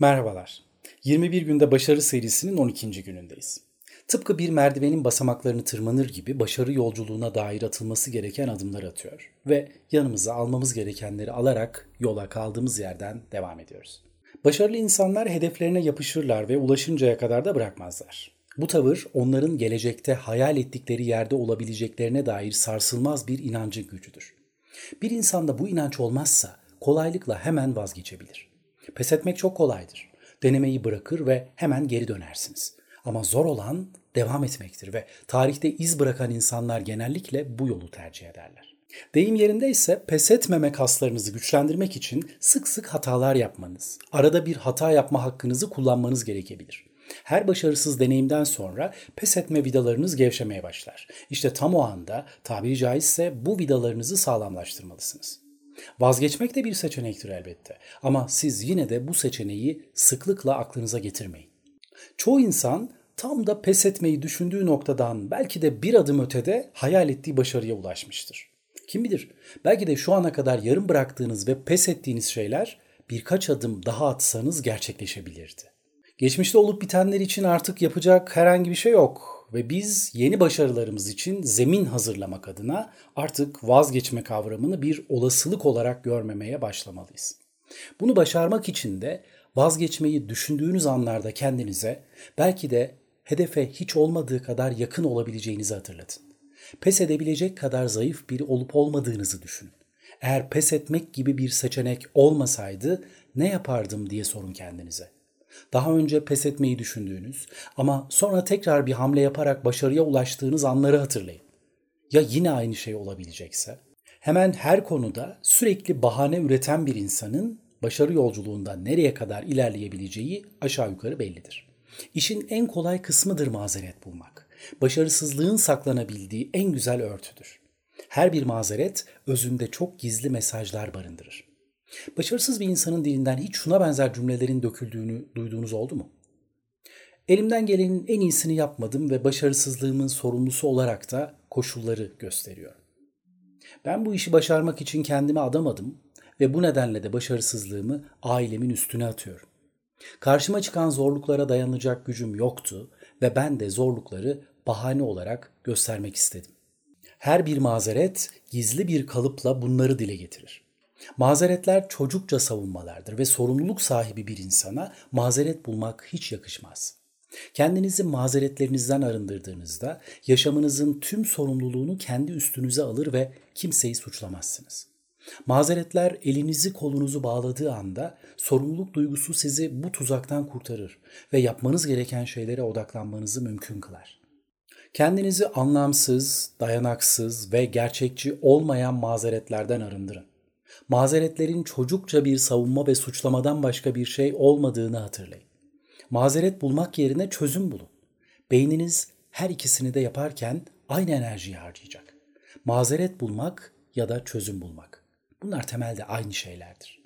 Merhabalar. 21 günde başarı serisinin 12. günündeyiz. Tıpkı bir merdivenin basamaklarını tırmanır gibi başarı yolculuğuna dair atılması gereken adımlar atıyor ve yanımıza almamız gerekenleri alarak yola kaldığımız yerden devam ediyoruz. Başarılı insanlar hedeflerine yapışırlar ve ulaşıncaya kadar da bırakmazlar. Bu tavır onların gelecekte hayal ettikleri yerde olabileceklerine dair sarsılmaz bir inancın gücüdür. Bir insanda bu inanç olmazsa kolaylıkla hemen vazgeçebilir. Pes etmek çok kolaydır. Denemeyi bırakır ve hemen geri dönersiniz. Ama zor olan devam etmektir ve tarihte iz bırakan insanlar genellikle bu yolu tercih ederler. Deyim yerinde ise pes etmeme kaslarınızı güçlendirmek için sık sık hatalar yapmanız, arada bir hata yapma hakkınızı kullanmanız gerekebilir. Her başarısız deneyimden sonra pes etme vidalarınız gevşemeye başlar. İşte tam o anda tabiri caizse bu vidalarınızı sağlamlaştırmalısınız. Vazgeçmek de bir seçenektir elbette ama siz yine de bu seçeneği sıklıkla aklınıza getirmeyin. Çoğu insan tam da pes etmeyi düşündüğü noktadan belki de bir adım ötede hayal ettiği başarıya ulaşmıştır. Kim bilir belki de şu ana kadar yarım bıraktığınız ve pes ettiğiniz şeyler birkaç adım daha atsanız gerçekleşebilirdi. Geçmişte olup bitenler için artık yapacak herhangi bir şey yok ve biz yeni başarılarımız için zemin hazırlamak adına artık vazgeçme kavramını bir olasılık olarak görmemeye başlamalıyız. Bunu başarmak için de vazgeçmeyi düşündüğünüz anlarda kendinize belki de hedefe hiç olmadığı kadar yakın olabileceğinizi hatırlatın. Pes edebilecek kadar zayıf biri olup olmadığınızı düşünün. Eğer pes etmek gibi bir seçenek olmasaydı ne yapardım diye sorun kendinize. Daha önce pes etmeyi düşündüğünüz ama sonra tekrar bir hamle yaparak başarıya ulaştığınız anları hatırlayın. Ya yine aynı şey olabilecekse? Hemen her konuda sürekli bahane üreten bir insanın başarı yolculuğunda nereye kadar ilerleyebileceği aşağı yukarı bellidir. İşin en kolay kısmıdır mazeret bulmak. Başarısızlığın saklanabildiği en güzel örtüdür. Her bir mazeret özünde çok gizli mesajlar barındırır. Başarısız bir insanın dilinden hiç şuna benzer cümlelerin döküldüğünü duyduğunuz oldu mu? Elimden gelenin en iyisini yapmadım ve başarısızlığımın sorumlusu olarak da koşulları gösteriyor. Ben bu işi başarmak için kendime adamadım ve bu nedenle de başarısızlığımı ailemin üstüne atıyorum. Karşıma çıkan zorluklara dayanacak gücüm yoktu ve ben de zorlukları bahane olarak göstermek istedim. Her bir mazeret gizli bir kalıpla bunları dile getirir. Mazeretler çocukça savunmalardır ve sorumluluk sahibi bir insana mazeret bulmak hiç yakışmaz. Kendinizi mazeretlerinizden arındırdığınızda yaşamınızın tüm sorumluluğunu kendi üstünüze alır ve kimseyi suçlamazsınız. Mazeretler elinizi kolunuzu bağladığı anda sorumluluk duygusu sizi bu tuzaktan kurtarır ve yapmanız gereken şeylere odaklanmanızı mümkün kılar. Kendinizi anlamsız, dayanaksız ve gerçekçi olmayan mazeretlerden arındırın. Mazeretlerin çocukça bir savunma ve suçlamadan başka bir şey olmadığını hatırlayın. Mazeret bulmak yerine çözüm bulun. Beyniniz her ikisini de yaparken aynı enerjiyi harcayacak. Mazeret bulmak ya da çözüm bulmak. Bunlar temelde aynı şeylerdir.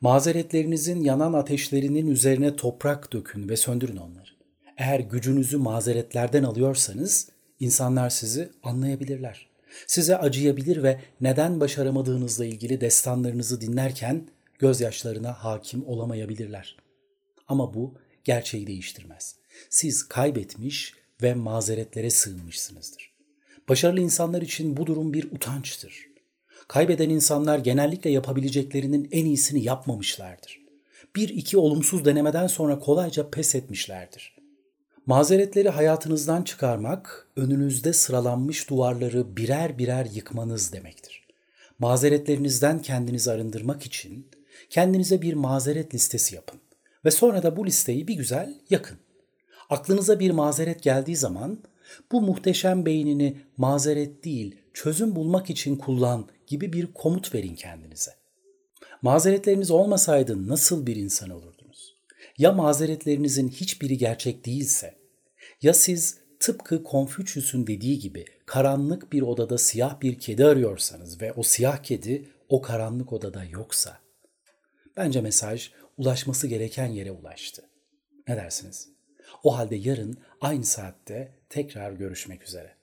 Mazeretlerinizin yanan ateşlerinin üzerine toprak dökün ve söndürün onları. Eğer gücünüzü mazeretlerden alıyorsanız insanlar sizi anlayabilirler. Size acıyabilir ve neden başaramadığınızla ilgili destanlarınızı dinlerken gözyaşlarına hakim olamayabilirler. Ama bu gerçeği değiştirmez. Siz kaybetmiş ve mazeretlere sığınmışsınızdır. Başarılı insanlar için bu durum bir utançtır. Kaybeden insanlar genellikle yapabileceklerinin en iyisini yapmamışlardır. Bir iki olumsuz denemeden sonra kolayca pes etmişlerdir. Mazeretleri hayatınızdan çıkarmak, önünüzde sıralanmış duvarları birer birer yıkmanız demektir. Mazeretlerinizden kendinizi arındırmak için kendinize bir mazeret listesi yapın ve sonra da bu listeyi bir güzel yakın. Aklınıza bir mazeret geldiği zaman bu muhteşem beynini mazeret değil, çözüm bulmak için kullan gibi bir komut verin kendinize. Mazeretleriniz olmasaydı nasıl bir insan olurdunuz? Ya mazeretlerinizin hiçbiri gerçek değilse? Ya siz tıpkı Konfüçyüs'ün dediği gibi karanlık bir odada siyah bir kedi arıyorsanız ve o siyah kedi o karanlık odada yoksa? Bence mesaj ulaşması gereken yere ulaştı. Ne dersiniz? O halde yarın aynı saatte tekrar görüşmek üzere.